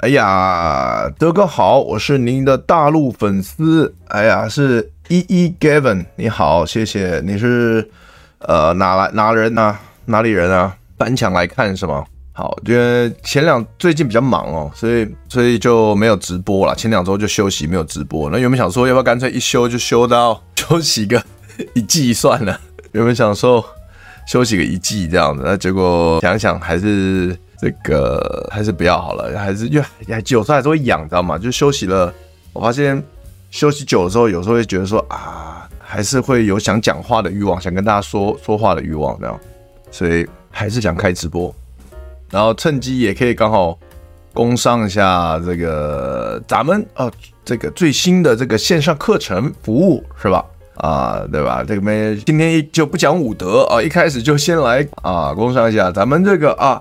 哎呀，德哥好，我是您的大陆粉丝。哎呀，是一一 Gavin，你好，谢谢。你是呃哪来哪人啊？哪里人啊？翻墙来看是吗？好，因为前两最近比较忙哦，所以所以就没有直播了。前两周就休息，没有直播。那原本想说，要不要干脆一休就休到 休息个一季算了？原本想说休息个一季这样子，那结果想想还是。这个还是不要好了，还是因为有时候还是会痒，知道吗？就休息了，我发现休息久了之后，有时候会觉得说啊，还是会有想讲话的欲望，想跟大家说说话的欲望，这样，所以还是想开直播，然后趁机也可以刚好攻上一下这个咱们啊，这个最新的这个线上课程服务是吧？啊，对吧？这个没今天就不讲武德啊，一开始就先来啊，工商一下咱们这个啊。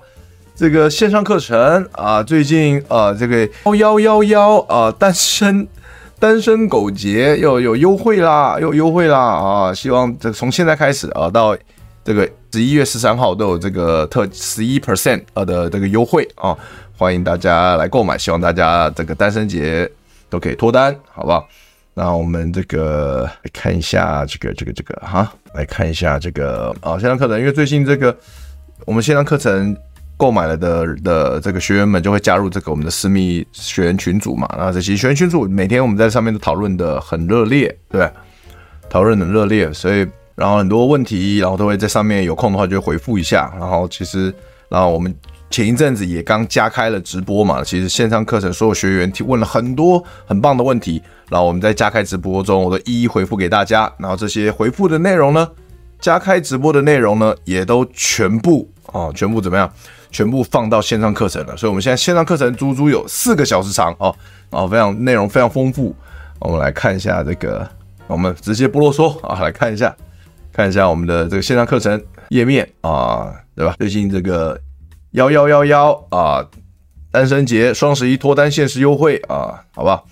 这个线上课程啊，最近啊，这个幺幺幺幺啊，单身 单身狗节又有优惠啦，又优惠啦啊！希望这从现在开始啊，到这个十一月十三号都有这个特十一 percent 啊的这个优惠啊，欢迎大家来购买，希望大家这个单身节都可以脱单，好不好？那我们这个来看一下这个这个这个哈，来看一下这个啊线上课程，因为最近这个我们线上课程。购买了的的这个学员们就会加入这个我们的私密学员群组嘛，那这些学员群组每天我们在上面都讨论的很热烈，对，讨论很热烈，所以然后很多问题，然后都会在上面有空的话就回复一下。然后其实，然后我们前一阵子也刚加开了直播嘛，其实线上课程所有学员提问了很多很棒的问题，然后我们在加开直播中，我都一一回复给大家。然后这些回复的内容呢，加开直播的内容呢，也都全部啊，全部怎么样？全部放到线上课程了，所以我们现在线上课程足足有四个小时长哦，哦，非常内容非常丰富。我们来看一下这个，我们直接不啰嗦啊，来看一下，看一下我们的这个线上课程页面啊，对吧？最近这个幺幺幺幺啊，单身节双十一脱单限时优惠啊，好吧？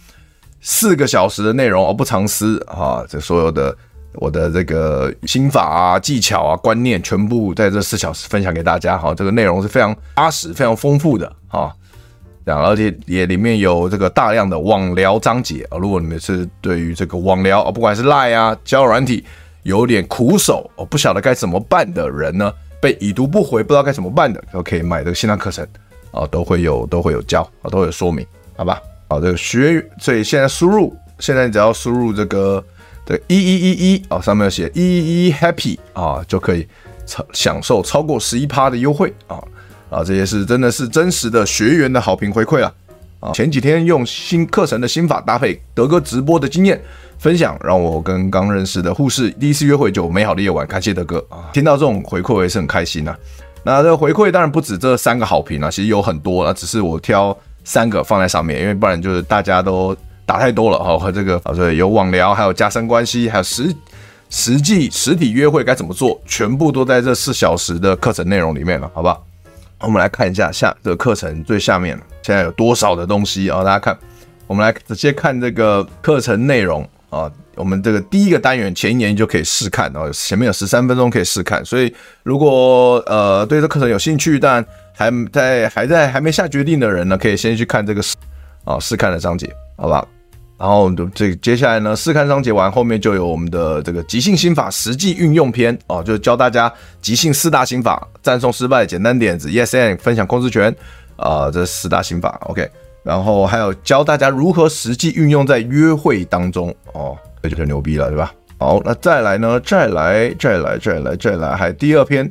四个小时的内容而不藏私啊，这所有的。我的这个心法啊、技巧啊、观念，全部在这四小时分享给大家。哈，这个内容是非常扎实、非常丰富的啊。这样，而且也里面有这个大量的网聊章节啊。如果你们是对于这个网聊啊，不管是 Line 啊、交友软体，有点苦手哦，不晓得该怎么办的人呢，被已读不回，不知道该怎么办的，都可以买这个线上课程啊，都会有 都会有教啊，都会有说明，好吧？好，这个学，所以现在输入，现在只要输入这个。对，一一一一啊，上面有写一一一 happy 啊，就可以超享受超过十一趴的优惠啊啊，这些是真的是真实的学员的好评回馈啊啊！前几天用新课程的心法搭配德哥直播的经验分享，让我跟刚认识的护士第一次约会就美好的夜晚，感谢德哥啊！听到这种回馈我也是很开心呐、那这个回馈当然不止这三个好评啊，其实有很多啊，只是我挑三个放在上面，因为不然就是大家都。打太多了哈，和这个啊，对，有网聊，还有加深关系，还有实实际实体约会该怎么做，全部都在这四小时的课程内容里面了，好不好？我们来看一下下这个课程最下面现在有多少的东西啊？大家看，我们来直接看这个课程内容啊。我们这个第一个单元前一年就可以试看啊，前面有十三分钟可以试看，所以如果呃对这课程有兴趣，但还在还在还没下决定的人呢，可以先去看这个试啊试看的章节，好不好？然后这接下来呢，试看章节完，后面就有我们的这个即兴心法实际运用篇哦，就教大家即兴四大心法，赞颂失败简单点子，Yes and 分享控制权啊、这四大心法 OK。然后还有教大家如何实际运用在约会当中哦，这就很牛逼了，对吧？好，那再来呢，再来，再来，再来，再来，还有第二篇，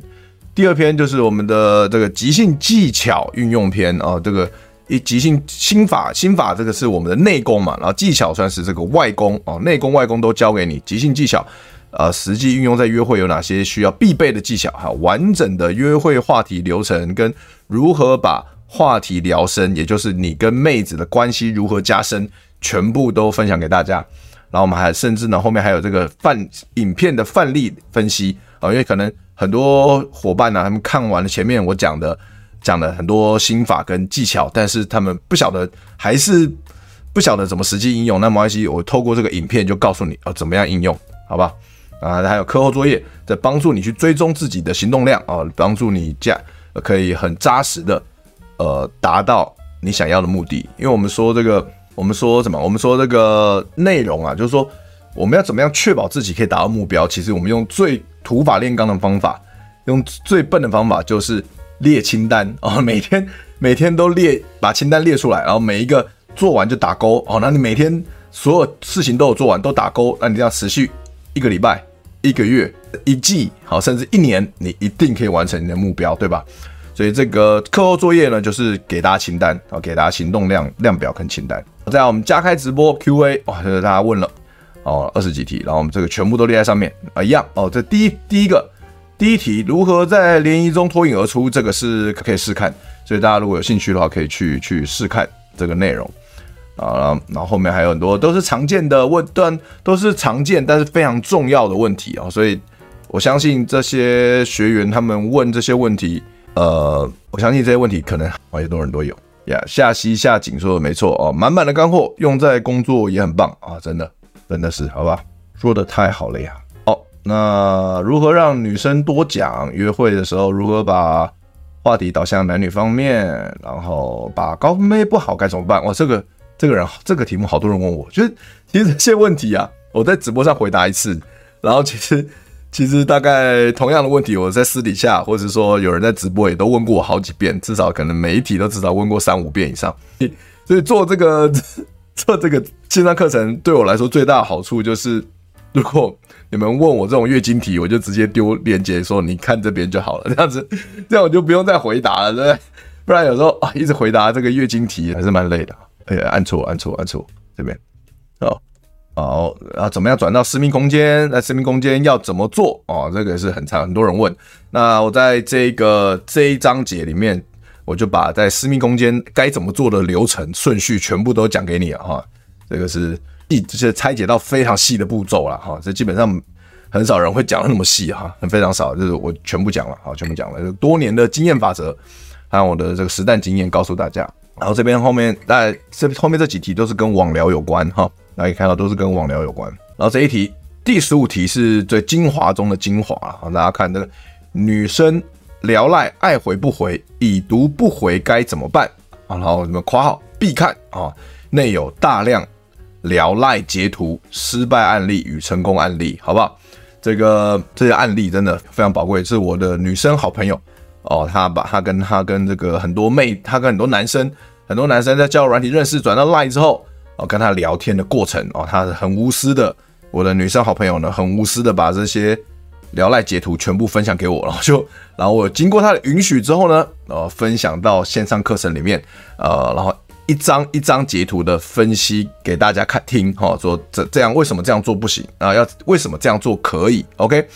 第二篇就是我们的这个即兴技巧运用篇啊，这个一即兴心法心法这个是我们的内功嘛，然后技巧算是这个外功哦，内功外功都教给你，即兴技巧。呃，实际运用在约会有哪些需要必备的技巧？哈，完整的约会话题流程跟如何把话题聊深，也就是你跟妹子的关系如何加深，全部都分享给大家。然后我们还甚至呢，后面还有这个范影片的范例分析啊，因为可能很多伙伴呢，他们看完了前面我讲的讲的很多心法跟技巧，但是他们不晓得，还是不晓得怎么实际应用。那没关系，我透过这个影片就告诉你哦，怎么样应用，好吧？啊，还有课后作业，在帮助你去追踪自己的行动量啊，帮助你这样可以很扎实的呃达到你想要的目的。因为我们说这个，我们说什么？我们说这个内容啊，就是说我们要怎么样确保自己可以达到目标？其实我们用最土法炼钢的方法，用最笨的方法，就是列清单哦，每天每天都列，把清单列出来，然后每一个做完就打勾哦。那你每天所有事情都有做完，都打勾，那你这样持续一个礼拜。一个月、一季，好，甚至一年，你一定可以完成你的目标，对吧？所以这个课后作业呢，就是给大家清单，好，给大家行动量量表跟清单。再，我们加开直播 Q&A，哇，就是大家问了哦，二十几题，然后我们这个全部都列在上面啊，一样哦。这第一第一个第一题，如何在联谊中脱颖而出？这个是可以试看，所以大家如果有兴趣的话，可以去去试看这个内容。啊，然后后面还有很多都是常见的问段，都是常见但是非常重要的问题啊，所以我相信这些学员他们问这些问题，呃，我相信这些问题可能很多人都有呀。夏西夏景说的没错哦，满满的干货用在工作也很棒啊，真的真的是好吧，说的太好了呀。那如何让女生多讲？约会的时候如何把话题导向男女方面？然后把高分妹不好该怎么办？哇，这个。这个人这个题目好多人问我，就是其实这些问题啊，我在直播上回答一次，然后其实 其实大概同样的问题，我在私底下或者说有人在直播也都问过我好几遍，至少可能每一题都至少问过三五遍以上。所以做这个 做这个线上课程对我来说最大的好处就是，如果你们问我这种月经题，我就直接丢链接说你看这边就好了，这样子 这样我就不用再回答了，对不对？不然有时候啊一直回答这个月经题还是蛮累的。哎，按错，按错，按错，这边，好，好，然后怎么样转到私密空间？那私密空间要怎么做？哦，这个是很常很多人问。那我在这个这一章节里面，我就把在私密空间该怎么做的流程顺序全部都讲给你了哈。这个是细，这些拆解到非常细的步骤了哈。这基本上很少人会讲的那么细哈，很非常少，就是我全部讲了，好，全部讲了，就多年的经验法则，还有我的这个实战经验告诉大家。然后这边后面，大概这后面这几题都是跟网聊有关哈，大家可以看到都是跟网聊有关。然后这一题第十五题是最精华中的精华啊，大家看这个女生聊赖爱回不回，已读不回该怎么办啊？然后什么括号必看啊，内有大量聊赖截图失败案例与成功案例，好不好？这个这些案例真的非常宝贵，是我的女生好朋友。哦，他把他跟他跟这个很多妹，他跟很多男生，很多男生在交友软体认识，转到 Line 之后，哦，跟他聊天的过程，哦，他很无私的，我的女生好朋友呢，很无私的把这些聊赖截图全部分享给我，然后就，然后我经过他的允许之后呢，呃，分享到线上课程里面，呃，然后一张一张截图的分析给大家看听，哈，说这这样为什么这样做不行啊？要为什么这样做可以？OK。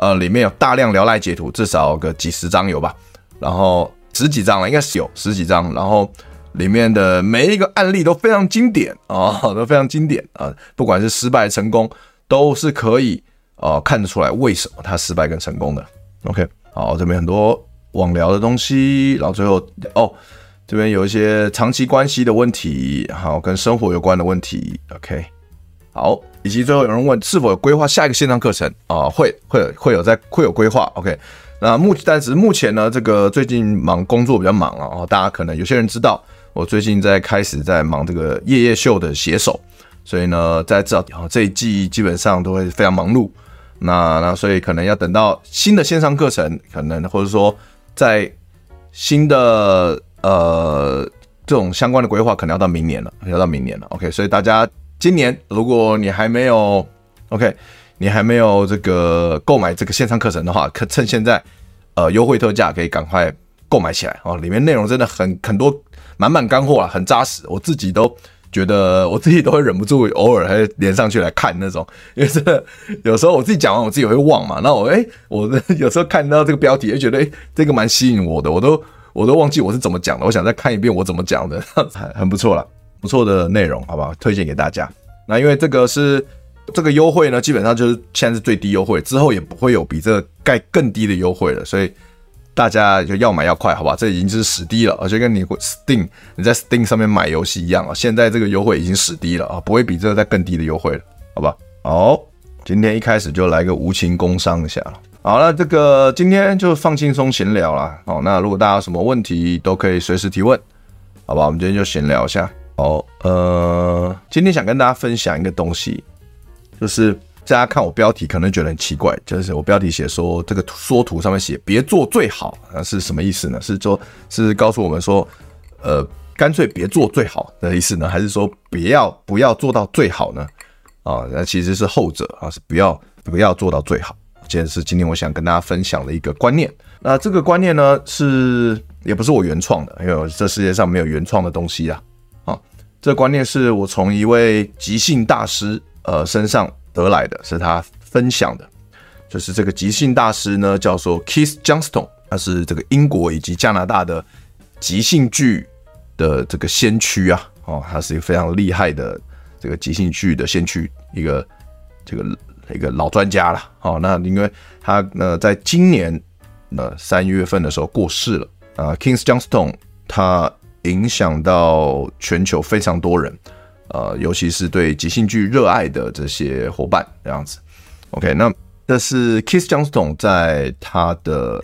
呃，里面有大量聊赖截图，至少个几十张有吧，然后十几张了，应该是有十几张，然后里面的每一个案例都非常经典啊，都非常经典啊，不管是失败成功，都是可以呃看得出来为什么他失败跟成功的。OK，好，这边很多网聊的东西，然后最后哦，这边有一些长期关系的问题，好，跟生活有关的问题。OK，好。以及最后有人问是否有规划下一个线上课程啊？会会会有在会有规划。OK，那目但是目前呢，这个最近忙工作比较忙了啊，大家可能有些人知道，我最近在开始在忙这个夜夜秀的写手，所以呢，在这这一季基本上都会非常忙碌。那那所以可能要等到新的线上课程，可能或者说在新的呃这种相关的规划，可能要到明年了，要到明年了。OK，所以大家。今年如果你还没有，OK，你还没有这个购买这个线上课程的话，可趁现在，呃优惠特价，可以赶快购买起来哦。里面内容真的很很多，满满干货啊，很扎实。我自己都觉得，我自己都会忍不住偶尔还连上去来看那种，因为真的有时候我自己讲完，我自己会忘嘛。那我哎、我有时候看到这个标题，就觉得哎、这个蛮吸引我的，我都我都忘记我是怎么讲的。我想再看一遍我怎么讲的，很不错了，不错的内容，好不好？推荐给大家。那因为这个是这个优惠呢，基本上就是现在是最低优惠，之后也不会有比这个盖更低的优惠了，所以大家就要买要快，好吧？这已经是史低了，而且跟你 Steam 你在 Steam 上面买游戏一样啊，现在这个优惠已经史低了啊，不会比这个再更低的优惠了，好吧？好，今天一开始就来个无情工伤一下。好了，这个今天就放轻松闲聊啦。好，那如果大家有什么问题，都可以随时提问，好吧？我们今天就闲聊一下。好，呃，今天想跟大家分享一个东西，就是大家看我标题可能觉得很奇怪，就是我标题写说这个缩图上面写别做最好，那是什么意思呢？是说，是告诉我们说，呃，干脆别做最好的意思呢，还是说不要不要做到最好呢？啊，那其实是后者啊，是不要不要做到最好。这是今天我想跟大家分享的一个观念。那这个观念呢，是也不是我原创的，因为这世界上没有原创的东西啊。这观念是我从一位即兴大师呃身上得来的，是他分享的。就是这个即兴大师呢，叫做 Keith Johnston，他是这个英国以及加拿大的即兴剧的这个先驱啊，哦，他是一个非常厉害的这个即兴剧的先驱，一个这个一个老专家了。哦，那因为他呢，在今年呃三月份的时候过世了啊，Kings Johnstone 他。影响到全球非常多人，呃，尤其是对即兴剧热爱的这些伙伴这样子。OK，那这是 Keith Johnstone 在他的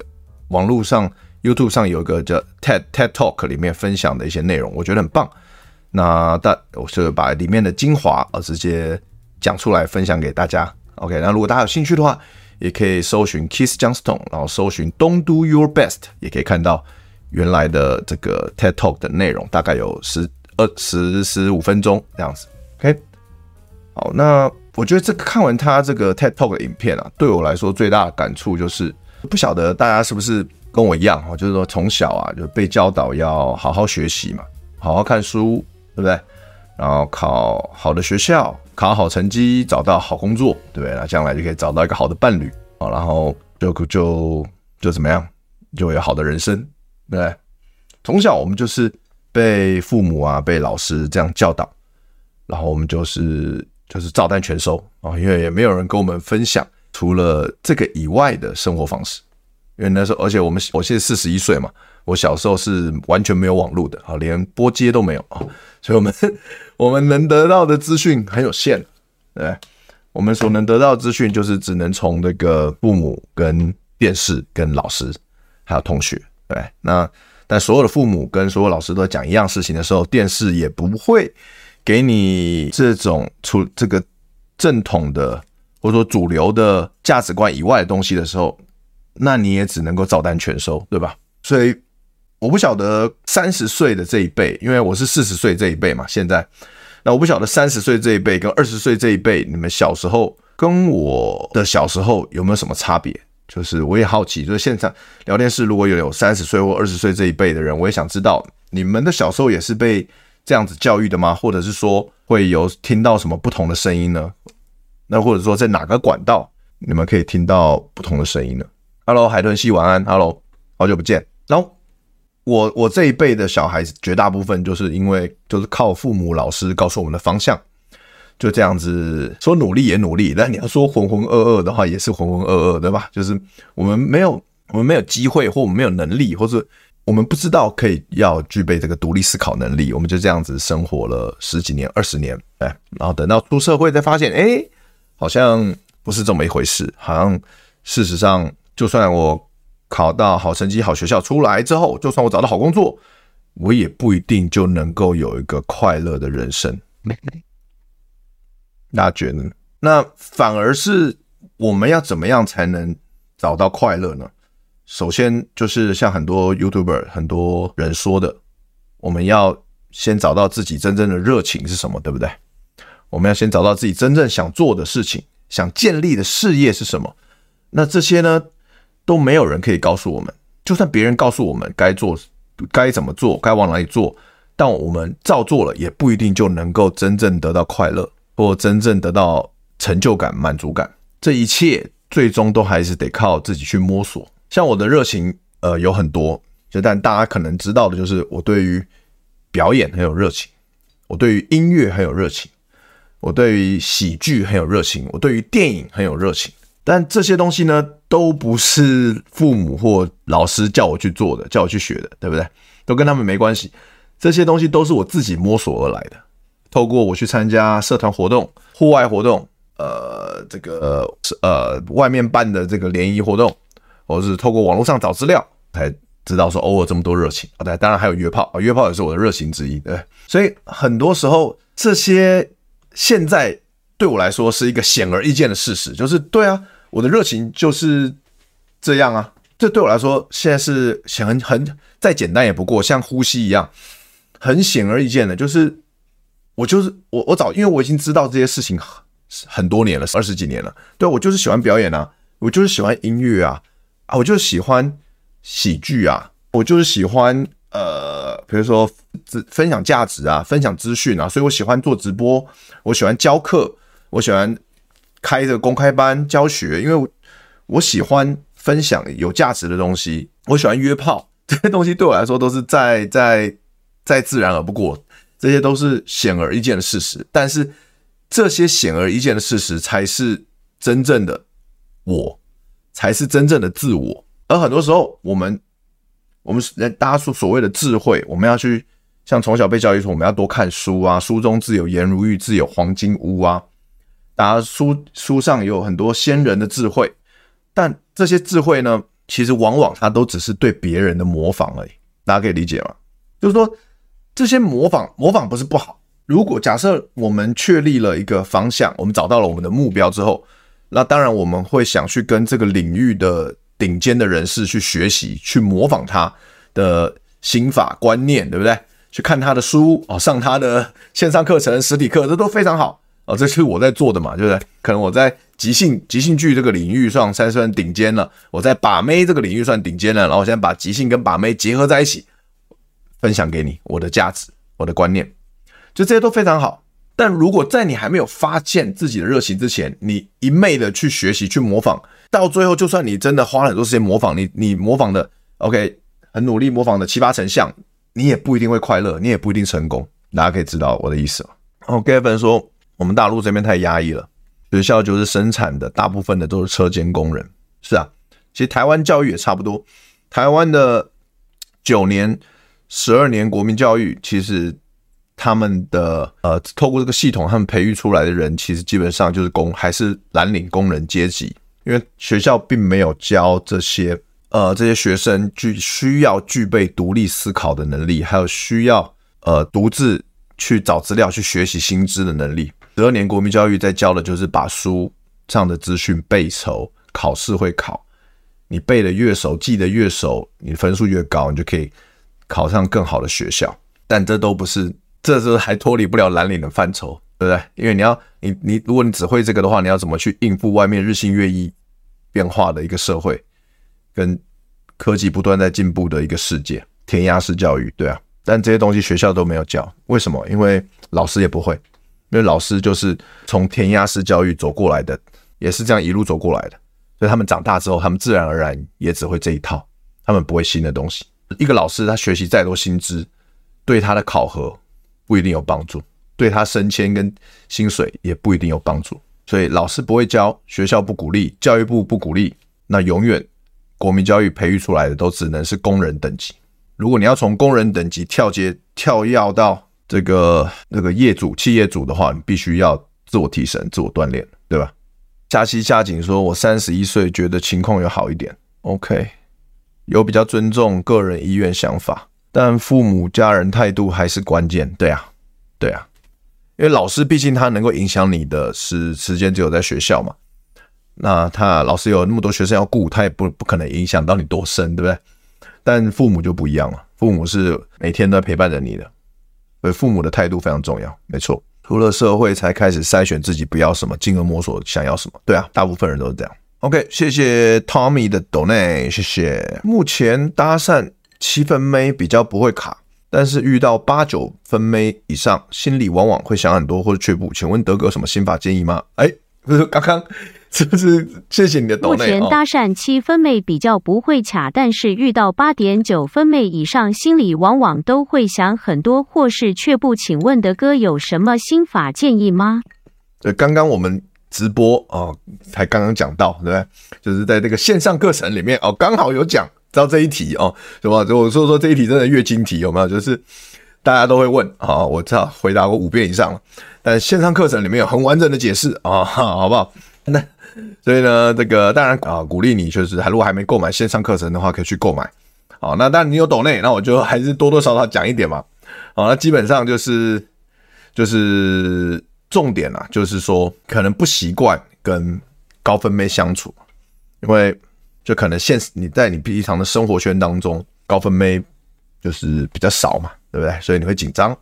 网络上 YouTube 上有一个叫 TED TED Talk 里面分享的一些内容，我觉得很棒。那但我是把里面的精华呃直接讲出来分享给大家。OK，那如果大家有兴趣的话，也可以搜寻 Kiss Johnston，然后搜寻 Don't Do Your Best，也可以看到。原来的这个 TED Talk 的内容大概有十二十十五分钟这样子，OK，好，那我觉得这看完他这个 TED Talk 的影片啊，对我来说最大的感触就是，不晓得大家是不是跟我一样哈，就是说从小啊就被教导要好好学习嘛，好好看书，对不对？然后考好的学校，考好成绩，找到好工作，对不对？那将来就可以找到一个好的伴侣啊，然后就就就怎么样，就有好的人生。对，从小我们就是被父母啊、被老师这样教导，然后我们就是就是照单全收啊，因为也没有人跟我们分享除了这个以外的生活方式。因为那时候，而且我们我现在四十一岁嘛，我小时候是完全没有网络的啊，连拨接都没有啊，所以我们我们能得到的资讯很有限。对，我们所能得到资讯就是只能从那个父母、跟电视、跟老师还有同学。对，那但所有的父母跟所有老师都讲一样事情的时候，电视也不会给你这种出这个正统的或者说主流的价值观以外的东西的时候，那你也只能够照单全收，对吧？所以我不晓得三十岁的这一辈，因为我是四十岁这一辈嘛，现在那我不晓得三十岁这一辈跟二十岁这一辈，你们小时候跟我的小时候有没有什么差别？就是我也好奇，就是现场聊天室如果有有三十岁或二十岁这一辈的人，我也想知道你们的小时候也是被这样子教育的吗？或者是说会有听到什么不同的声音呢？那或者说在哪个管道你们可以听到不同的声音呢？Hello，海豚系晚安，Hello，好久不见。然后我我这一辈的小孩子绝大部分就是因为就是靠父母老师告诉我们的方向。就这样子说努力也努力，但你要说浑浑噩噩的话，也是浑浑噩噩，对吧？就是我们没有，我们没有机会，或我们没有能力，或者我们不知道可以要具备这个独立思考能力，我们就这样子生活了十几年、二十年，哎，然后等到出社会才发现，哎，好像不是这么一回事。好像事实上，就算我考到好成绩、好学校出来之后，就算我找到好工作，我也不一定就能够有一个快乐的人生。大家觉得呢？那反而是我们要怎么样才能找到快乐呢？首先就是像很多 YouTuber 很多人说的，我们要先找到自己真正的热情是什么，对不对？我们要先找到自己真正想做的事情，想建立的事业是什么。那这些呢，都没有人可以告诉我们。就算别人告诉我们该做、该怎么做、该往哪里做，但我们照做了，也不一定就能够真正得到快乐，或真正得到成就感、满足感。这一切最终都还是得靠自己去摸索。像我的热情，呃，有很多，就但大家可能知道的就是，我对于表演很有热情，我对于音乐很有热情，我对于喜剧很有热情，我对于电影很有热情。但这些东西呢，都不是父母或老师叫我去做的，叫我去学的，对不对？都跟他们没关系。这些东西都是我自己摸索而来的。透过我去参加社团活动、户外活动，呃，这个呃，外面办的这个联谊活动，或是透过网络上找资料，才知道说偶尔这么多热情啊。对，当然还有约炮啊，约炮也是我的热情之一，对。所以很多时候，这些现在对我来说是一个显而易见的事实，就是对啊。我的热情就是这样啊，这对我来说现在是很很再简单也不过，像呼吸一样，很显而易见的，就是我就是我我早因为我已经知道这些事情很很多年了，二十几年了，对，我就是喜欢表演啊，我就是喜欢音乐啊，啊，我就是喜欢喜剧啊，我就是喜欢呃，比如说分享价值啊，分享资讯啊，所以我喜欢做直播，我喜欢教课，我喜欢。开着公开班教学，因为我我喜欢分享有价值的东西，我喜欢约炮，这些东西对我来说都是再再再自然而不过，这些都是显而易见的事实。但是这些显而易见的事实才是真正的我，才是真正的自我。而很多时候，我们我们大家说所谓的智慧，我们要去像从小被教育说，我们要多看书啊，书中自有颜如玉，自有黄金屋啊。大家书书上有很多先人的智慧，但这些智慧呢，其实往往它都只是对别人的模仿而已。大家可以理解吗？就是说，这些模仿模仿不是不好。如果假设我们确立了一个方向，我们找到了我们的目标之后，那当然我们会想去跟这个领域的顶尖的人士去学习，去模仿他的心法观念，对不对？去看他的书哦，上他的线上课程、实体课，这都非常好。哦，这是我在做的嘛，对不对？可能我在即兴即兴剧这个领域上算算顶尖了，我在把妹这个领域算顶尖了，然后我现在把即兴跟把妹结合在一起，分享给你我的价值、我的观念，就这些都非常好。但如果在你还没有发现自己的热情之前，你一昧的去学习、去模仿，到最后，就算你真的花了很多时间模仿，你你模仿的 OK，很努力模仿的七八成像，你也不一定会快乐，你也不一定成功。大家可以知道我的意思吗？哦，Gavin 说。我们大陆这边太压抑了，学校就是生产的，大部分的都是车间工人。是啊，其实台湾教育也差不多。台湾的九年、十二年国民教育，其实他们的呃，透过这个系统，他们培育出来的人，其实基本上就是工，还是蓝领工人阶级。因为学校并没有教这些呃这些学生具需要具备独立思考的能力，还有需要呃独自去找资料、去学习新知的能力。十二年国民教育在教的就是把书上的资讯背熟，考试会考，你背得越熟，记得越熟，你分数越高，你就可以考上更好的学校。但这都不是，这是还脱离不了蓝领的范畴，对不对？因为你要你你，如果你只会这个的话，你要怎么去应付外面日新月异变化的一个社会，跟科技不断在进步的一个世界？填鸭式教育，对啊。但这些东西学校都没有教，为什么？因为老师也不会。因为老师就是从填鸭式教育走过来的，也是这样一路走过来的，所以他们长大之后，他们自然而然也只会这一套，他们不会新的东西。一个老师他学习再多新知，对他的考核不一定有帮助，对他升迁跟薪水也不一定有帮助。所以老师不会教，学校不鼓励，教育部不鼓励，那永远国民教育培育出来的都只能是工人等级。如果你要从工人等级跳阶跳跃到。这个那个业主、企业主的话，你必须要自我提升、自我锻炼，对吧？佳期佳景说：“我三十一岁，觉得情况有好一点。”OK，有比较尊重个人意愿想法，但父母家人态度还是关键。对啊，对啊，因为老师毕竟他能够影响你的是时间只有在学校嘛。那他老师有那么多学生要顾，他也不不可能影响到你多深，对不对？但父母就不一样了，父母是每天都在陪伴着你的。所以父母的态度非常重要，没错。出了社会才开始筛选自己不要什么，进而摸索想要什么。对啊，大部分人都是这样。OK，谢谢 Tommy 的 donate，谢谢。目前搭讪七分妹比较不会卡，但是遇到八九分妹以上，心里往往会想很多或者却步。请问德哥有什么心法建议吗？哎，不是刚刚。是不是？谢谢你的抖内。目前搭讪七分妹比较不会卡，但是遇到八点九分妹以上，心里往往都会想很多，或是却不。请问的哥有什么心法建议吗？对，刚刚我们直播哦，才刚刚讲到，对不对？就是在这个线上课程里面哦，刚好有讲到这一题哦，什么？就我说说这一题真的月经题有没有？就是大家都会问啊、哦，我知道回答过五遍以上了，但线上课程里面有很完整的解释啊、哦，好不好？那。所以呢，这个当然啊，鼓励你就是，还如果还没购买线上课程的话，可以去购买。好，那当然你有抖内，那我就还是多多少少讲一点嘛。好，那基本上就是就是重点啊，就是说可能不习惯跟高分妹相处，因为就可能现实你在你平常的生活圈当中，高分妹就是比较少嘛，对不对？所以你会紧张，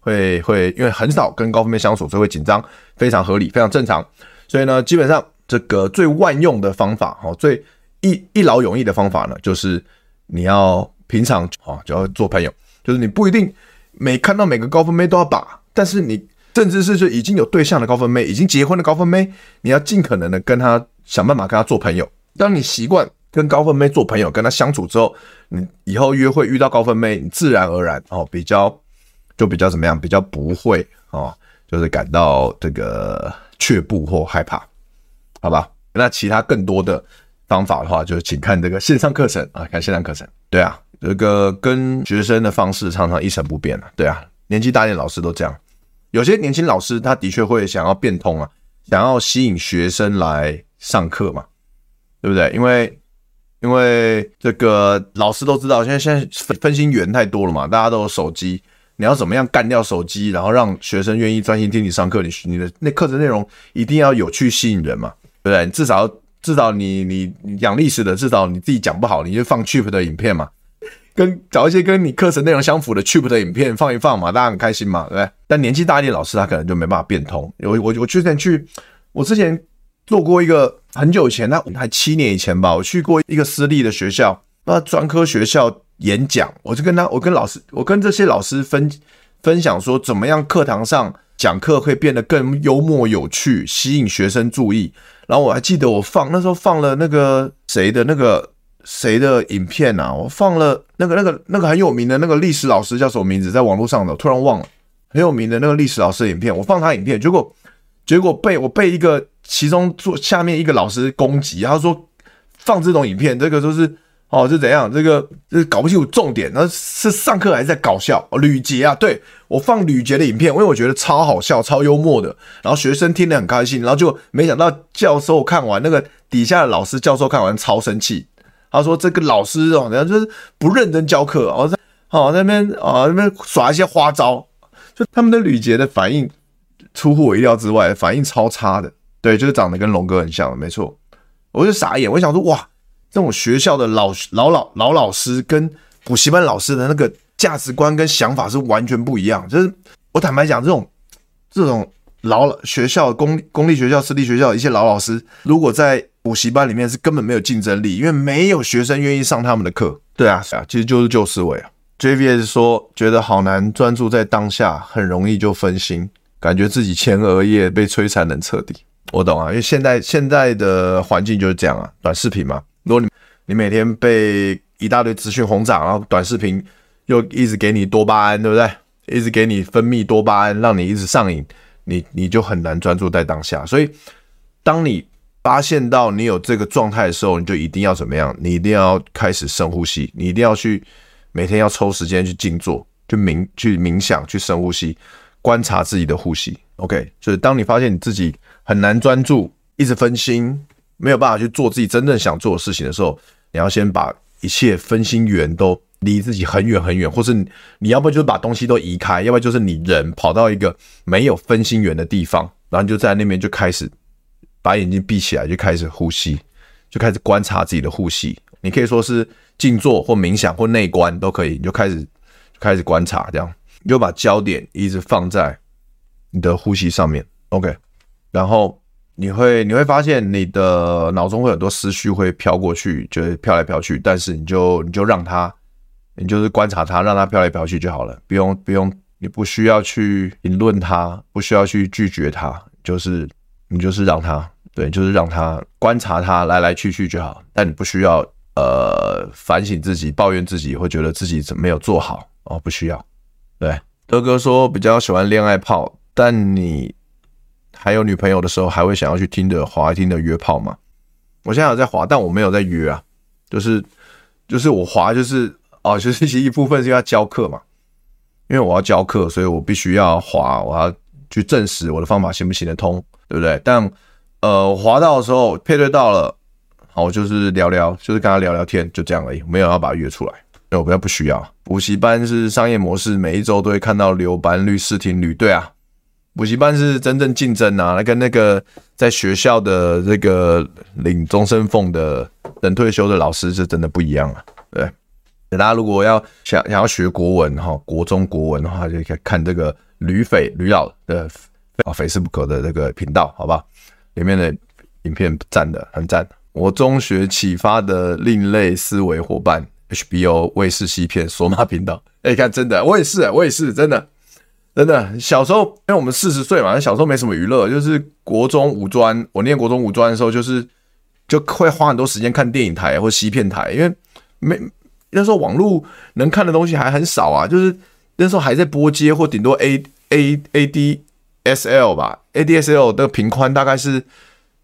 会会因为很少跟高分妹相处，所以会紧张，非常合理，非常正常。所以呢，基本上。这个最万用的方法，哈，最一一劳永逸的方法呢，就是你要平常啊就要做朋友，就是你不一定每看到每个高分妹都要把，但是你甚至是就已经有对象的高分妹，已经结婚的高分妹，你要尽可能的跟她想办法跟她做朋友。当你习惯跟高分妹做朋友，跟她相处之后，你以后约会遇到高分妹，你自然而然哦比较就比较怎么样，比较不会哦，就是感到这个却步或害怕。好吧，那其他更多的方法的话，就请看这个线上课程啊，看线上课程。对啊，这个跟学生的方式常常一成不变啊。对啊，年纪大一点老师都这样。有些年轻老师他的确会想要变通啊，想要吸引学生来上课嘛，对不对？因为因为这个老师都知道，现在现在分分心源太多了嘛，大家都有手机，你要怎么样干掉手机，然后让学生愿意专心听你上课？你你的那课程内容一定要有趣吸引人嘛。对不对？至少至少你你你讲历史的，至少你自己讲不好，你就放 cheap 的影片嘛，跟找一些跟你课程内容相符的 cheap 的影片放一放嘛，大家很开心嘛，对不对？但年纪大一点老师他可能就没办法变通。我我我之前去，我之前做过一个很久以前，那还七年以前吧，我去过一个私立的学校，那专科学校演讲，我就跟他，我跟老师，我跟这些老师分分享说，怎么样课堂上讲课会变得更幽默有趣，吸引学生注意。然后我还记得我放那时候放了那个谁的那个谁的影片啊，我放了那个那个那个很有名的那个历史老师叫什么名字，在网络上的，突然忘了，很有名的那个历史老师的影片，我放他影片，结果结果被我被一个其中做下面一个老师攻击，他说放这种影片，这个都是。哦，是怎样？这个就是搞不清楚重点，那是上课还是在搞笑？吕捷啊，对，我放吕捷的影片，因为我觉得超好笑、超幽默的，然后学生听得很开心，然后就没想到教授看完那个底下的老师教授看完超生气，他说这个老师哦，然后就是不认真教课，哦，在哦那边啊那边耍一些花招，就他们的吕捷的反应出乎我意料之外，反应超差的，对，就是长得跟龙哥很像，没错，我就傻眼，我想说哇。这种学校的老老老老老师跟补习班老师的那个价值观跟想法是完全不一样。就是我坦白讲，这种这种老学校公公立学校、私立学校的一些老老师，如果在补习班里面是根本没有竞争力，因为没有学生愿意上他们的课。对啊，是啊，其实就是旧思维啊。JVS 说觉得好难专注在当下，很容易就分心，感觉自己前额叶被摧残的彻底。我懂啊，因为现在现在的环境就是这样啊，短视频嘛。如果你你每天被一大堆资讯轰炸，然后短视频又一直给你多巴胺，对不对？一直给你分泌多巴胺，让你一直上瘾，你你就很难专注在当下。所以，当你发现到你有这个状态的时候，你就一定要怎么样？你一定要开始深呼吸，你一定要去每天要抽时间去静坐，去冥去冥想，去深呼吸，观察自己的呼吸。OK，就是当你发现你自己很难专注，一直分心。没有办法去做自己真正想做的事情的时候，你要先把一切分心源都离自己很远很远，或是你要不就是把东西都移开，要不就是你人跑到一个没有分心源的地方，然后你就在那边就开始把眼睛闭起来，就开始呼吸，就开始观察自己的呼吸。你可以说是静坐或冥想或内观都可以，你就开始开始观察，这样你就把焦点一直放在你的呼吸上面。OK，然后。你会你会发现你的脑中会很多思绪会飘过去，就是飘来飘去，但是你就你就让它，你就是观察它，让它飘来飘去就好了，不用不用，你不需要去评论它，不需要去拒绝它，就是你就是让它，对，就是让它观察它来来去去就好，但你不需要呃反省自己，抱怨自己，会觉得自己怎没有做好哦，不需要。对，德哥说比较喜欢恋爱炮，但你。还有女朋友的时候，还会想要去听的滑听的约炮吗？我现在有在滑，但我没有在约啊。就是就是我滑，就是哦，就是一部分是要教课嘛，因为我要教课，所以我必须要滑，我要去证实我的方法行不行得通，对不对？但呃，滑到的时候配对到了，好，我就是聊聊，就是跟他聊聊天，就这样而已，没有要把他约出来，我比较不需要。补习班是商业模式，每一周都会看到留班率、试听率，对啊。补习班是真正竞争啊，那跟那个在学校的这个领终身俸的等退休的老师是真的不一样啊。对，大家如果要想想要学国文哈，国中国文的话，就可以看这个吕斐吕老的啊非试不可的这个频道，好吧？里面的影片赞的很赞。我中学启发的另类思维伙伴，HBO 卫视西片索马频道。哎，看真的，我也是，我也是真的。真的，小时候因为我们四十岁嘛，小时候没什么娱乐，就是国中五专，我念国中五专的时候，就是就会花很多时间看电影台或西片台，因为没那时候网络能看的东西还很少啊，就是那时候还在拨接或顶多 A A A D S L 吧，A D S L 的频宽大概是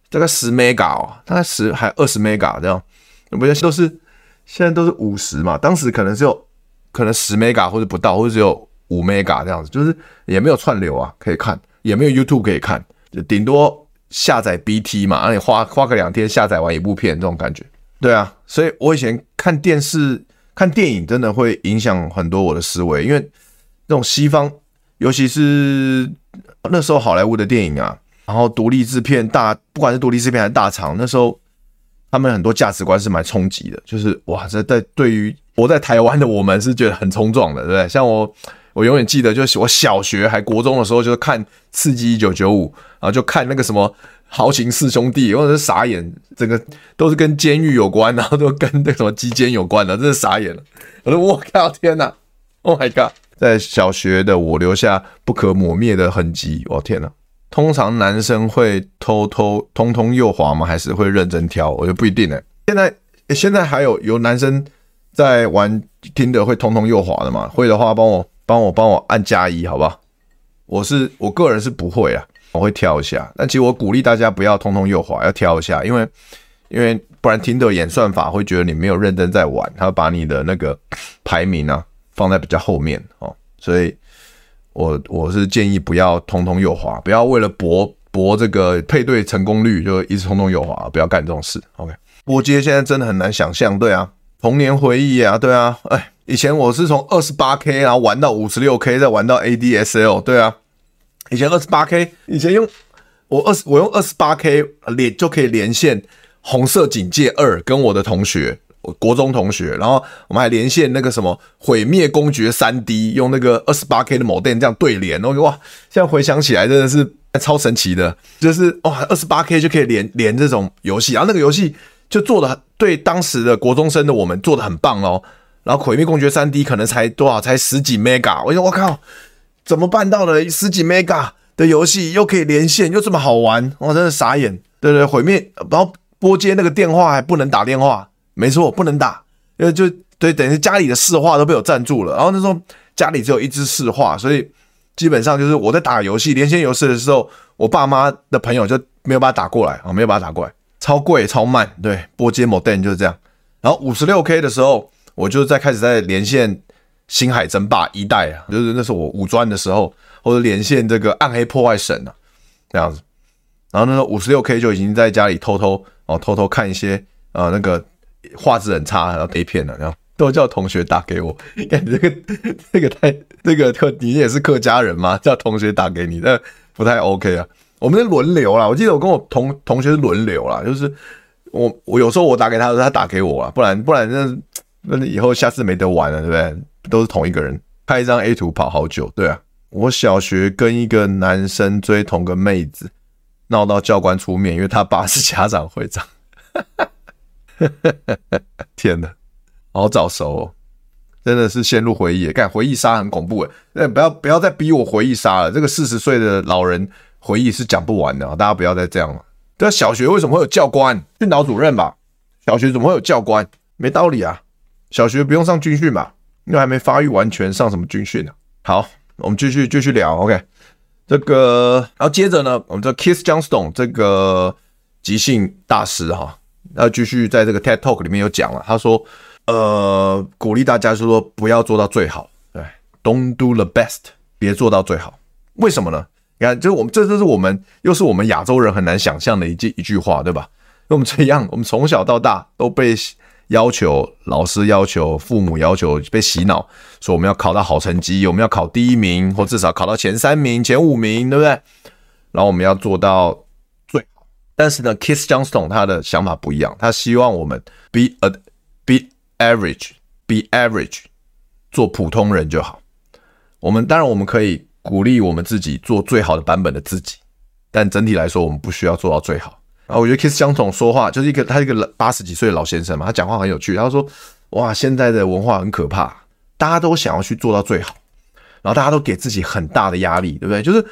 大概十 mega 哦，大概十还二十 mega 这样，不是都是现在都是五十嘛，当时可能只有可能十 mega 或者不到，或者只有。五 mega 这样子，就是也没有串流啊，可以看，也没有 YouTube 可以看，就顶多下载 BT 嘛，让你花花个两天下载完一部片这种感觉。对啊，所以我以前看电视、看电影真的会影响很多我的思维，因为那种西方，尤其是那时候好莱坞的电影啊，然后独立制片大，不管是独立制片还是大厂，那时候他们很多价值观是蛮冲击的，就是哇，这在对于活在台湾的我们是觉得很冲撞的，对不对？像我。我永远记得，就是我小学还国中的时候，就是看《刺激一九九五》，然后就看那个什么《豪情四兄弟》，或者是傻眼，整个都是跟监狱有关，然后都跟那什么鸡奸有关的，真是傻眼了。我说我靠，天哪！Oh my god！在小学的我留下不可磨灭的痕迹。我天哪！通常男生会偷偷通通右滑吗？还是会认真挑？我觉得不一定呢、现在现在还有有男生在玩听的会通通右滑的吗？会的话，帮我。帮我帮我按加一，好不好？我是我个人是不会啊，我会挑一下。但其实我鼓励大家不要通通右滑，要挑一下，因为因为不然听的演算法会觉得你没有认真在玩，他会把你的那个排名啊放在比较后面哦。所以我我是建议不要通通右滑，不要为了博博这个配对成功率就一直通通右滑，不要干这种事。OK，拨接现在真的很难想象，对啊，童年回忆啊，对啊，哎。以前我是从二十八 K 然后玩到五十六 K，再玩到 ADSL，对啊，以前二十八 K，以前用我二十我用二十八 K 连就可以连线红色警戒二跟我的同学，我国中同学，然后我们还连线那个什么毁灭公爵三 D，用那个二十八 K 的 Mod 这样对联，然后哇，现在回想起来真的是超神奇的，就是哇二十八 K 就可以连连这种游戏，然后那个游戏就做的对当时的国中生的我们做的很棒哦。然后《毁灭公爵三 D》可能才多少？才十几 mega。我说我靠，怎么办到的？十几 mega 的游戏又可以连线，又这么好玩，我真的傻眼。对对，毁灭，然后拨接那个电话还不能打电话，没错，不能打，因为就对，等于家里的市话都被我占住了。然后那时候家里只有一支市话，所以基本上就是我在打游戏、连线游戏的时候，我爸妈的朋友就没有把它打过来啊，没有把它打过来，超贵超慢。对，拨接 modem 就是这样。然后五十六 K 的时候。我就在开始在连线《星海争霸》一代啊，就是那是我五专的时候，或者连线这个《暗黑破坏神》啊，这样子。然后那时候五十六 K 就已经在家里偷偷哦，偷偷看一些呃那个画质很差然后 A 片了，然后都叫同学打给我，感觉这个这个太这个客你也是客家人吗？叫同学打给你，那不太 OK 啊。我们是轮流啦，我记得我跟我同同学是轮流啦，就是我我有时候我打给他，他打给我啊，不然不然那。那你以后下次没得玩了，对不对？都是同一个人拍一张 A 图跑好久，对啊。我小学跟一个男生追同个妹子，闹到教官出面，因为他爸是家长会长。天哪，好早熟哦，真的是陷入回忆。干回忆杀很恐怖诶，那不要不要再逼我回忆杀了。这个四十岁的老人回忆是讲不完的，大家不要再这样了。对啊，小学为什么会有教官？训导主任吧？小学怎么会有教官？没道理啊！小学不用上军训吧？因为还没发育完全，上什么军训呢？好，我们继续继续聊。OK，这个，然后接着呢，我们这 Kiss Johnstone 这个即兴大师哈，那继续在这个 TED Talk 里面有讲了，他说，呃，鼓励大家是说不要做到最好，对，Don't do the best，别做到最好。为什么呢？你看，就是我们，这就是我们，又是我们亚洲人很难想象的一句一句话，对吧？那我们这样，我们从小到大都被要求，老师要求，父母要求，被洗脑，说我们要考到好成绩，我们要考第一名，或至少考到前三名、前五名，对不对？然后我们要做到最好。但是呢，Kiss Johnston 他的想法不一样，他希望我们 be a be average，be average，做普通人就好。我们当然我们可以。鼓励我们自己做最好的版本的自己，但整体来说，我们不需要做到最好。然后我觉得 Keith Johnstone 说话就是一个他一个八十几岁的老先生嘛，他讲话很有趣。他说：“哇，现在的文化很可怕，大家都想要去做到最好，然后大家都给自己很大的压力，对不对？就是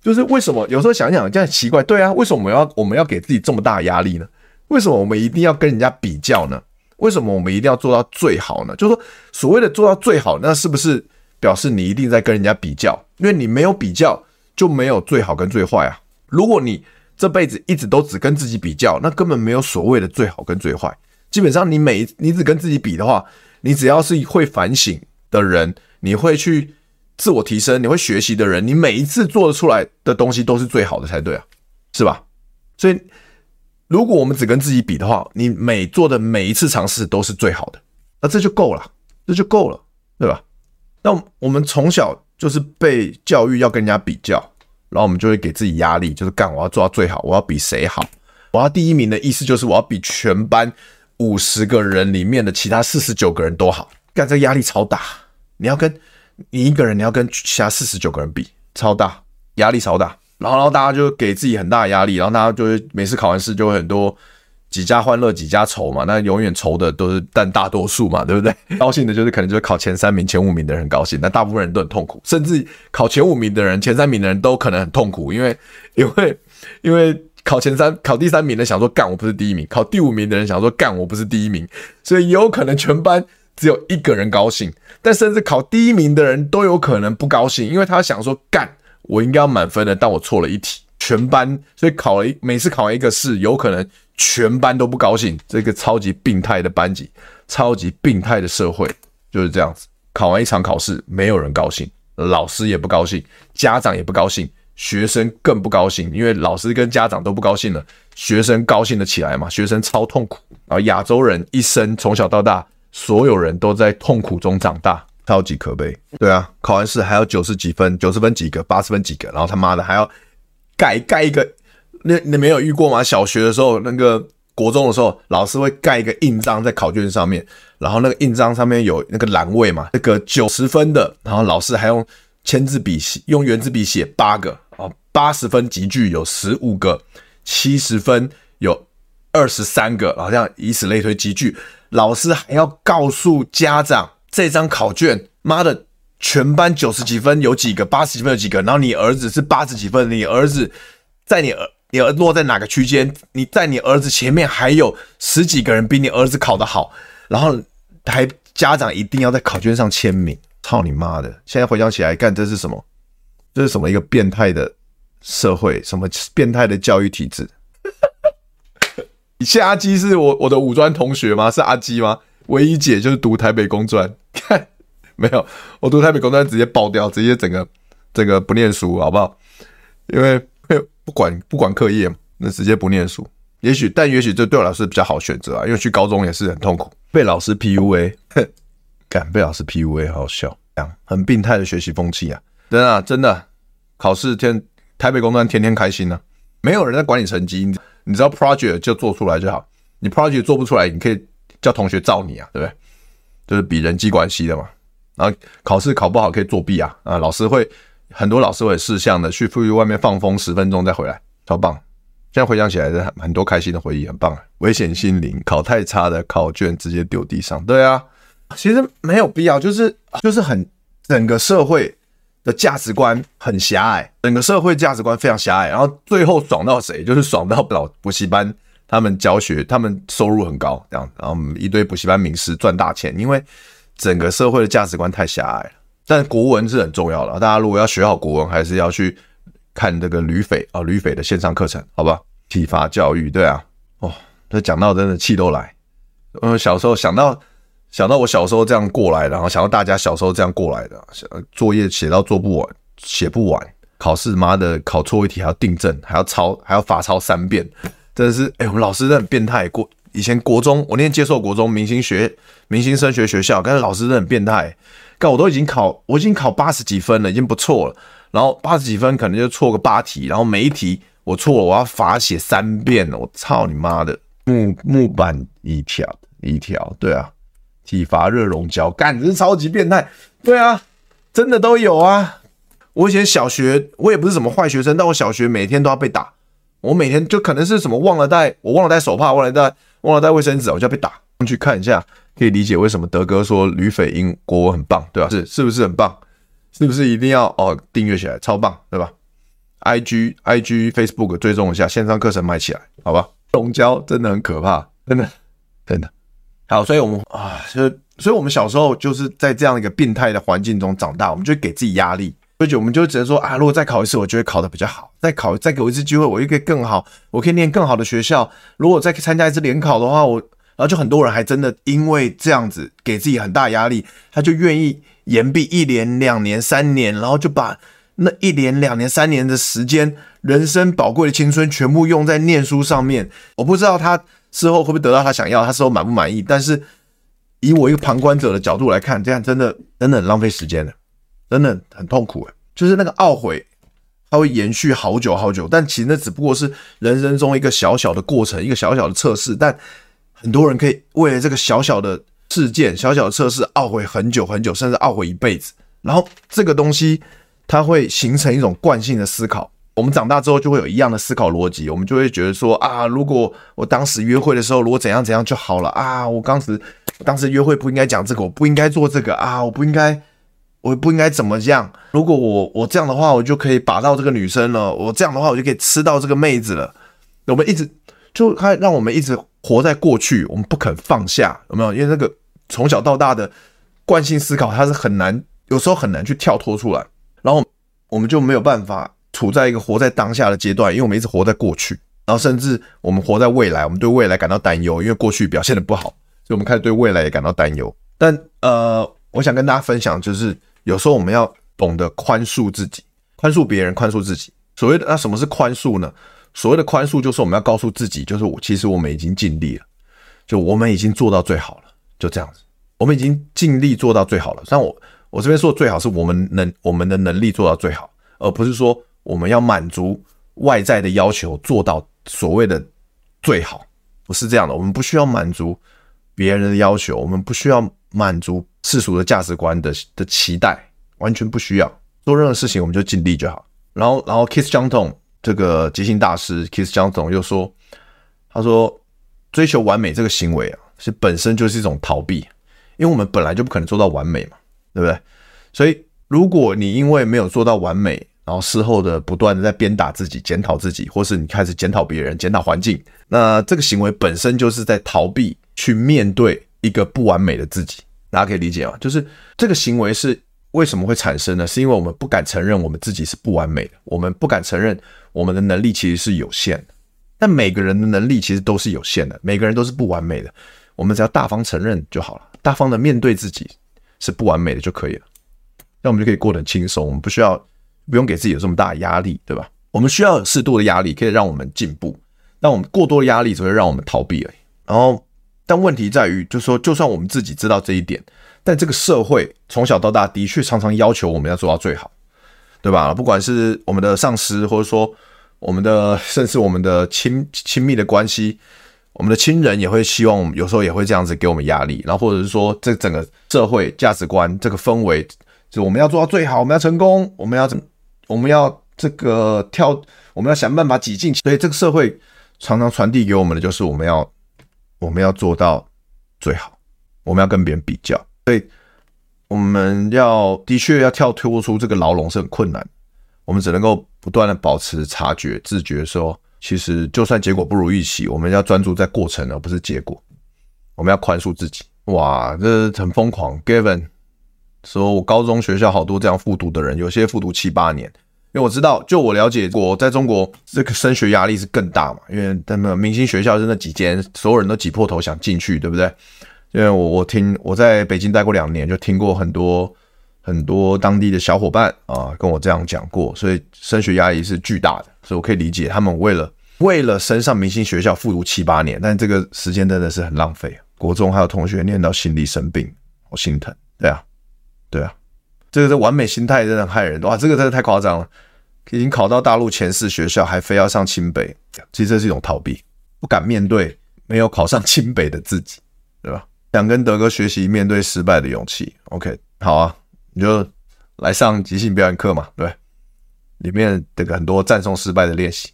就是为什么有时候想想这样奇怪，对啊，为什么我们要我们要给自己这么大的压力呢？为什么我们一定要跟人家比较呢？为什么我们一定要做到最好呢？就是说所谓的做到最好，那是不是？”表示你一定在跟人家比较，因为你没有比较就没有最好跟最坏啊。如果你这辈子一直都只跟自己比较，那根本没有所谓的最好跟最坏。基本上你每你只跟自己比的话，你只要是会反省的人，你会去自我提升，你会学习的人，你每一次做得出来的东西都是最好的才对啊，是吧？所以如果我们只跟自己比的话，你每做的每一次尝试都是最好的，那这就够了，这就够了，对吧？那我们从小就是被教育要跟人家比较，然后我们就会给自己压力，就是干我要做到最好，我要比谁好，我要第一名的意思就是我要比全班五十个人里面的其他四十九个人都好，干这压力超大。你要跟你一个人，你要跟其他四十九个人比，超大，压力超大。然后，然后大家就给自己很大的压力，然后大家就会每次考完试就会很多。几家欢乐几家愁嘛，那永远愁的都是占大多数嘛，对不对？高兴的就是可能就是考前三名、前五名的人高兴，但大部分人都很痛苦，甚至考前五名的人、前三名的人都可能很痛苦，因为因为因为考前三、考第三名的想说干我不是第一名，考第五名的人想说干我不是第一名，所以有可能全班只有一个人高兴，但甚至考第一名的人都有可能不高兴，因为他想说干我应该要满分的，但我错了一题。全班，所以考了一每次考完一个试，有可能全班都不高兴。这个超级病态的班级，超级病态的社会就是这样子。考完一场考试，没有人高兴，老师也不高兴，家长也不高兴，学生更不高兴，因为老师跟家长都不高兴了，学生高兴得起来嘛？学生超痛苦。啊亚洲人一生从小到大，所有人都在痛苦中长大，超级可悲。对啊，考完试还要九十几分，九十分几个，八十分几个，然后他妈的还要。盖盖一个，那你没有遇过吗？小学的时候，那个国中的时候，老师会盖一个印章在考卷上面，然后那个印章上面有那个栏位嘛，那个九十分的，然后老师还用签字笔写，用原子笔写八个啊，八十分级距有十五个，七十分有二十三个，好像以此类推集句，老师还要告诉家长这张考卷，妈的。全班九十几分有几个，八十几分有几个，然后你儿子是八十几分，你儿子在你儿你儿落在哪个区间？你在你儿子前面还有十几个人比你儿子考得好，然后还家长一定要在考卷上签名，操你妈的！现在回想起来，干这是什么？这是什么一个变态的社会？什么变态的教育体制？以前阿基是我我的五专同学吗？是阿基吗？唯一姐就是读台北工专，看。没有，我读台北工专直接爆掉，直接整个整个不念书，好不好？因为不管不管课业，那直接不念书。也许，但也许这对我来说比较好选择啊，因为去高中也是很痛苦，被老师 PUA，哼，敢被老师 PUA，好笑，这样很病态的学习风气啊！真的真的，考试天台北工专天天开心呢、啊，没有人在管你成绩，你知道 project 就做出来就好，你 project 做不出来，你可以叫同学罩你啊，对不对？就是比人际关系的嘛。然后考试考不好可以作弊啊！啊，老师会很多老师会识相的去出去外面放风十分钟再回来，超棒！现在回想起来，很很多开心的回忆，很棒。危险心灵，考太差的考卷直接丢地上。对啊，其实没有必要，就是就是很整个社会的价值观很狭隘，整个社会价值观非常狭隘，然后最后爽到谁？就是爽到老补习班。他们教学，他们收入很高，这样，然后一堆补习班名师赚大钱，因为整个社会的价值观太狭隘了。但国文是很重要的，大家如果要学好国文，还是要去看这个吕斐啊，吕斐的线上课程，好吧？体罚教育，对啊，哦，这讲到真的气都来。嗯，小时候想到想到我小时候这样过来的，然后想到大家小时候这样过来的，作业写到做不完，写不完，考试妈的考错一题还要订正，还要抄，还要罚抄三遍。真的是，哎、我们老师真的很变态。过以前国中，我那天接受国中明星学明星升学学校，但是老师真的很变态。但我都已经考，我已经考八十几分了，已经不错了。然后八十几分可能就错个八题，然后每一题我错了，我要罚写三遍。我操你妈的！木木板一条一条，对啊，体罚热熔胶，干，这是超级变态。对啊，真的都有啊。我以前小学，我也不是什么坏学生，但我小学每天都要被打。我每天就可能是什么忘了带，我忘了带手帕，忘了带，忘了带卫生纸，我就要被打。去看一下，可以理解为什么德哥说吕斐英国文很棒，对吧？是是不是很棒？是不是一定要哦订阅起来，超棒，对吧？IG IG Facebook 追踪一下，线上课程买起来，好吧？龙胶真的很可怕，真的真的。好，所以我们啊，就所以我们小时候就是在这样一个病态的环境中长大，我们就给自己压力。所以我们就只能说啊，如果再考一次，我就会考得比较好。再考，再给我一次机会，我就可以更好，我可以念更好的学校。如果再参加一次联考的话，我然后就很多人还真的因为这样子给自己很大压力，他就愿意延毕一年、两年、三年，然后就把那一年、两年、三年的时间，人生宝贵的青春全部用在念书上面。我不知道他事后会不会得到他想要，他事后满不满意。但是以我一个旁观者的角度来看，这样真的真的很浪费时间的。真的很痛苦诶，就是那个懊悔，它会延续好久好久。但其实那只不过是人生中一个小小的过程，一个小小的测试。但很多人可以为了这个小小的事件、小小的测试懊悔很久很久，甚至懊悔一辈子。然后这个东西它会形成一种惯性的思考。我们长大之后就会有一样的思考逻辑，我们就会觉得说啊，如果我当时约会的时候，如果怎样怎样就好了啊，我当时当时约会不应该讲这个，我不应该做这个啊，我不应该。我不应该怎么样？如果我我这样的话，我就可以把到这个女生了。我这样的话，我就可以吃到这个妹子了。我们一直就还让我们一直活在过去，我们不肯放下，有没有？因为那个从小到大的惯性思考，它是很难，有时候很难去跳脱出来。然后我们就没有办法处在一个活在当下的阶段，因为我们一直活在过去，然后甚至我们活在未来，我们对未来感到担忧，因为过去表现的不好，所以我们开始对未来也感到担忧。但呃，我想跟大家分享就是。有时候我们要懂得宽恕自己，宽恕别人，宽恕自己。所谓的那什么是宽恕呢？所谓的宽恕就是我们要告诉自己，就是我其实我们已经尽力了，就我们已经做到最好了，就这样子，我们已经尽力做到最好了。像我我这边说的最好是我们能我们的能力做到最好，而不是说我们要满足外在的要求做到所谓的最好，不是这样的。我们不需要满足别人的要求，我们不需要满足。世俗的价值观的的期待完全不需要做任何事情，我们就尽力就好。然后，然后 Kiss Johnstone 这个即兴大师 Kiss Johnstone 又说，他说追求完美这个行为啊，是本身就是一种逃避，因为我们本来就不可能做到完美嘛，对不对？所以，如果你因为没有做到完美，然后事后的不断的在鞭打自己、检讨自己，或是你开始检讨别人、检讨环境，那这个行为本身就是在逃避去面对一个不完美的自己。大家可以理解吗？就是这个行为是为什么会产生呢？是因为我们不敢承认我们自己是不完美的，我们不敢承认我们的能力其实是有限的。但每个人的能力其实都是有限的，每个人都是不完美的。我们只要大方承认就好了，大方的面对自己是不完美的就可以了。那我们就可以过得轻松，我们不需要不用给自己有这么大的压力，对吧？我们需要适度的压力，可以让我们进步。但我们过多的压力只会让我们逃避而已。然后。但问题在于，就是说，就算我们自己知道这一点，但这个社会从小到大的确常常要求我们要做到最好，对吧？不管是我们的上司，或者说我们的，甚至我们的亲亲密的关系，我们的亲人也会希望，有时候也会这样子给我们压力。然后或者是说，这整个社会价值观这个氛围，就我们要做到最好，我们要成功，我们要怎，我们要这个跳，我们要想办法挤进去。所以这个社会常常传递给我们的就是我们要我们要做到最好，我们要跟别人比较。所以我们要的确要跳脱出这个牢笼是很困难，我们只能够不断的保持察觉、自觉，说其实就算结果不如预期，我们要专注在过程而不是结果。我们要宽恕自己。哇，这很疯狂。Gavin 说，我高中学校好多这样复读的人，有些复读七八年。因为我知道，就我了解过，在中国这个升学压力是更大嘛，因为他们明星学校是那几间，所有人都挤破头想进去，对不对？因为我我听我在北京待过两年，就听过很多很多当地的小伙伴啊跟我这样讲过，所以升学压力是巨大的，所以我可以理解他们为了为了升上明星学校复读七八年，但这个时间真的是很浪费。国中还有同学念到心理生病，我心疼。对啊，对啊，这个是完美心态真的害人。哇，这个真的太夸张了，已经考到大陆前四学校，还非要上清北，其实这是一种逃避，不敢面对没有考上清北的自己，对吧？想跟德哥学习面对失败的勇气。OK，好啊，你就来上即兴表演课嘛，对，里面这个很多赞颂失败的练习，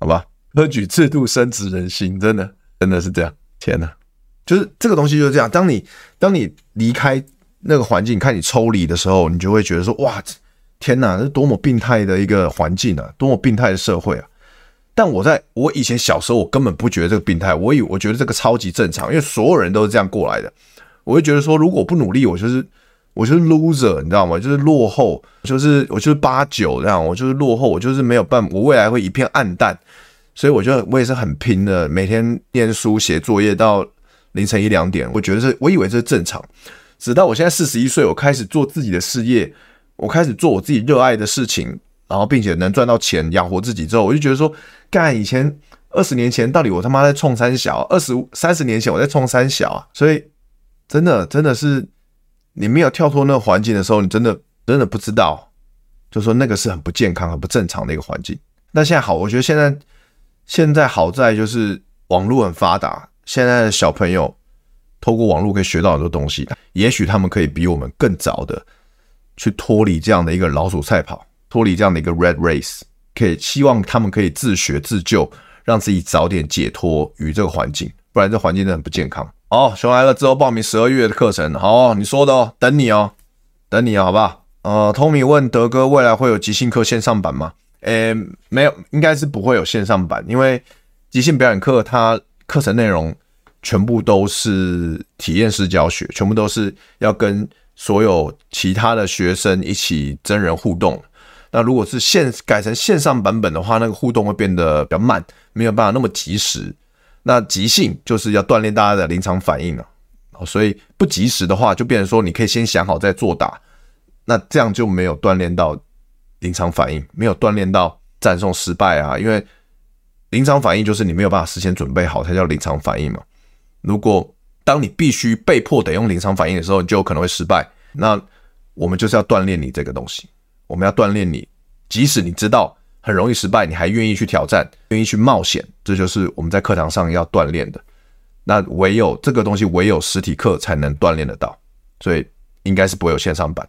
好吧？科举制度深植人心，真的真的是这样。天哪！就是这个东西就是这样，当你当你离开那个环境，看你抽离的时候，你就会觉得说：哇，天哪，这多么病态的一个环境啊，多么病态的社会啊！但我在我以前小时候，我根本不觉得这个病态，我以我觉得这个超级正常，因为所有人都是这样过来的。我会觉得说，如果不努力，我就是我就是 loser，你知道吗？就是落后，就是我就是八九这样，我就是落后，我就是没有办，我未来会一片暗淡。所以我觉得我也是很拼的，每天念书写作业到。凌晨一两点，我觉得是，我以为这是正常。直到我现在四十一岁，我开始做自己的事业，我开始做我自己热爱的事情，然后并且能赚到钱养活自己之后，我就觉得说，干以前二十年前到底我他妈在冲三小，二十三十年前我在冲三小啊！所以真的真的是你没有跳脱那个环境的时候，你真的真的不知道，就说那个是很不健康、很不正常的一个环境。那现在好，我觉得现在现在好在就是网络很发达。现在的小朋友透过网络可以学到很多东西，也许他们可以比我们更早的去脱离这样的一个老鼠赛跑，脱离这样的一个 red race，可以希望他们可以自学自救，让自己早点解脱于这个环境，不然这环境真的很不健康。哦，熊来了之后报名十二月的课程，好，你说的哦，等你哦，等你哦，好不好？呃，Tommy 问德哥未来会有即兴课线上版吗？诶，没有，应该是不会有线上版，因为即兴表演课它。课程内容全部都是体验式教学，全部都是要跟所有其他的学生一起真人互动。那如果是线改成线上版本的话，那个互动会变得比较慢，没有办法那么及时。那即兴就是要锻炼大家的临场反应了，所以不及时的话，就变成说你可以先想好再作答，那这样就没有锻炼到临场反应，没有锻炼到赞颂失败啊，因为。临场反应就是你没有办法事先准备好才叫临场反应嘛。如果当你必须被迫得用临场反应的时候，你就有可能会失败。那我们就是要锻炼你这个东西，我们要锻炼你，即使你知道很容易失败，你还愿意去挑战，愿意去冒险，这就是我们在课堂上要锻炼的。那唯有这个东西，唯有实体课才能锻炼得到，所以应该是不会有线上版。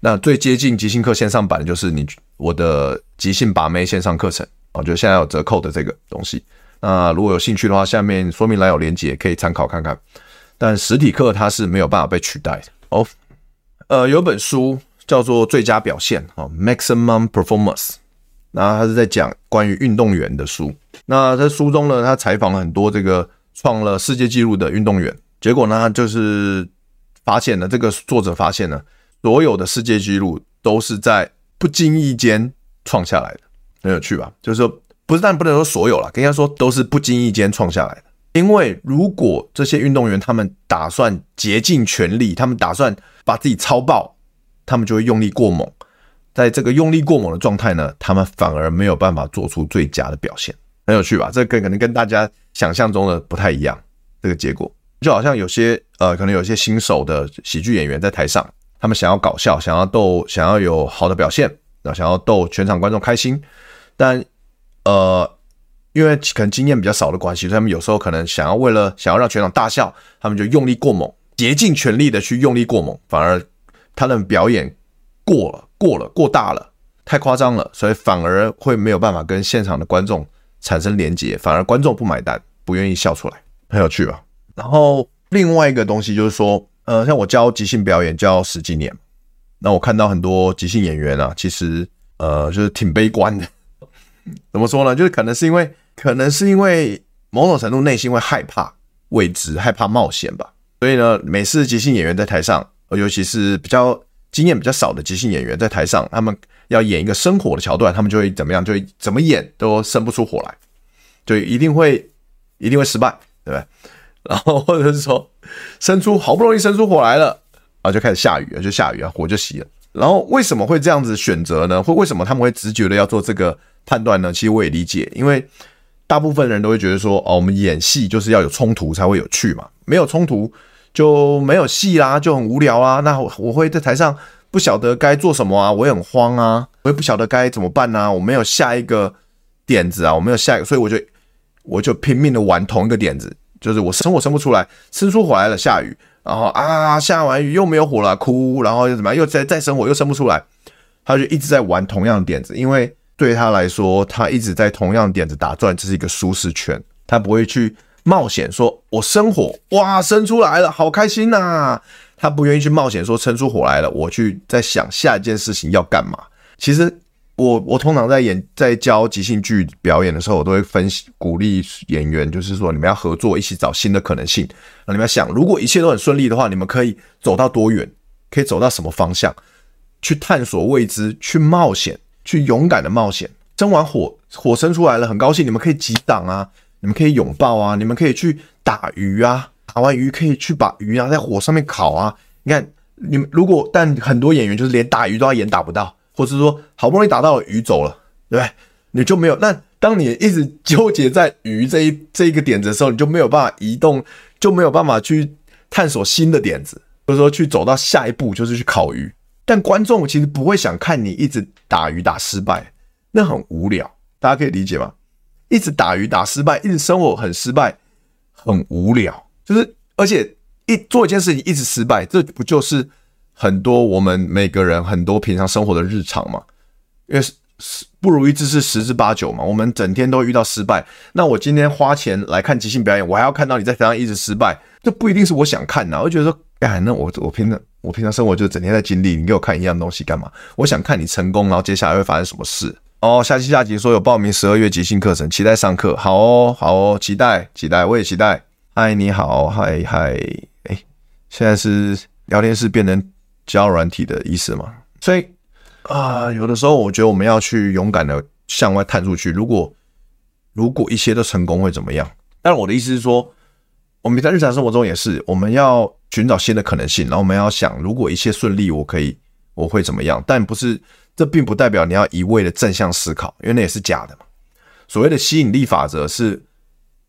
那最接近即兴课线上版的就是你我的即兴把妹线上课程。我觉得现在有折扣的这个东西，那如果有兴趣的话，下面说明栏有连接，可以参考看看。但实体课它是没有办法被取代的哦。呃，有本书叫做《最佳表现》哦，Maximum Performance，那他是在讲关于运动员的书。那在书中呢，他采访了很多这个创了世界纪录的运动员，结果呢，就是发现了这个作者发现了所有的世界纪录都是在不经意间创下来的。很有趣吧？就是说，不是，但不能说所有了，跟人家说都是不经意间创下来的。因为如果这些运动员他们打算竭尽全力，他们打算把自己超爆，他们就会用力过猛。在这个用力过猛的状态呢，他们反而没有办法做出最佳的表现。很有趣吧？这个可能跟大家想象中的不太一样。这个结果就好像有些呃，可能有些新手的喜剧演员在台上，他们想要搞笑，想要逗，想要有好的表现，那想要逗全场观众开心。但，呃，因为可能经验比较少的关系，所以他们有时候可能想要为了想要让全场大笑，他们就用力过猛，竭尽全力的去用力过猛，反而他的表演过了，过了，过大了，太夸张了，所以反而会没有办法跟现场的观众产生连接，反而观众不买单，不愿意笑出来，很有趣吧？然后另外一个东西就是说，呃，像我教即兴表演教十几年，那我看到很多即兴演员啊，其实呃就是挺悲观的。怎么说呢？就是可能是因为，可能是因为某种程度内心会害怕未知，害怕冒险吧。所以呢，每次即兴演员在台上，尤其是比较经验比较少的即兴演员在台上，他们要演一个生火的桥段，他们就会怎么样？就会怎么演都生不出火来，就一定会一定会失败，对不对？然后或者是说，生出好不容易生出火来了啊，就开始下雨了，就下雨啊，火就熄了。然后为什么会这样子选择呢？或为什么他们会直觉的要做这个？判断呢，其实我也理解，因为大部分人都会觉得说，哦，我们演戏就是要有冲突才会有趣嘛，没有冲突就没有戏啦，就很无聊啊。那我我会在台上不晓得该做什么啊，我也很慌啊，我也不晓得该怎么办啊，我没有下一个点子啊，我没有下一个，所以我就我就拼命的玩同一个点子，就是我生火生不出来，生出火来了，下雨，然后啊下完雨又没有火了，哭，然后又怎么样，又再再生火又生不出来，他就一直在玩同样的点子，因为。对他来说，他一直在同样点子打转，这是一个舒适圈。他不会去冒险，说我生火，哇，生出来了，好开心呐！他不愿意去冒险，说生出火来了，我去在想下一件事情要干嘛。其实我我通常在演在教即兴剧表演的时候，我都会分析鼓励演员，就是说你们要合作，一起找新的可能性。那你们要想，如果一切都很顺利的话，你们可以走到多远？可以走到什么方向？去探索未知，去冒险。去勇敢的冒险，生完火，火生出来了，很高兴。你们可以击掌啊，你们可以拥抱啊，你们可以去打鱼啊，打完鱼可以去把鱼啊在火上面烤啊。你看，你们如果但很多演员就是连打鱼都要演打不到，或是说好不容易打到鱼走了，对不对？你就没有。那当你一直纠结在鱼这一这一个点子的时候，你就没有办法移动，就没有办法去探索新的点子，或者说去走到下一步，就是去烤鱼。但观众其实不会想看你一直打鱼打失败，那很无聊，大家可以理解吗？一直打鱼打失败，一直生活很失败，很无聊。就是而且一做一件事情一直失败，这不就是很多我们每个人很多平常生活的日常嘛？因为不如意之事十之八九嘛，我们整天都遇到失败。那我今天花钱来看即兴表演，我还要看到你在台上一直失败，这不一定是我想看的。我觉得说，哎，那我我平常。我平常生活就整天在经历，你给我看一样东西干嘛？我想看你成功，然后接下来会发生什么事哦。下期下集说有报名十二月即兴课程，期待上课。好哦，好哦，期待期待，我也期待。嗨，你好，嗨嗨，哎，现在是聊天室变成交软体的意思吗？所以啊，有的时候我觉得我们要去勇敢的向外探出去。如果如果一切都成功会怎么样？但我的意思是说，我们在日常生活中也是，我们要。寻找新的可能性，然后我们要想，如果一切顺利，我可以，我会怎么样？但不是，这并不代表你要一味的正向思考，因为那也是假的嘛。所谓的吸引力法则是，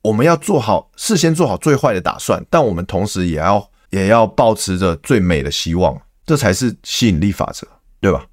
我们要做好事先做好最坏的打算，但我们同时也要也要保持着最美的希望，这才是吸引力法则，对吧？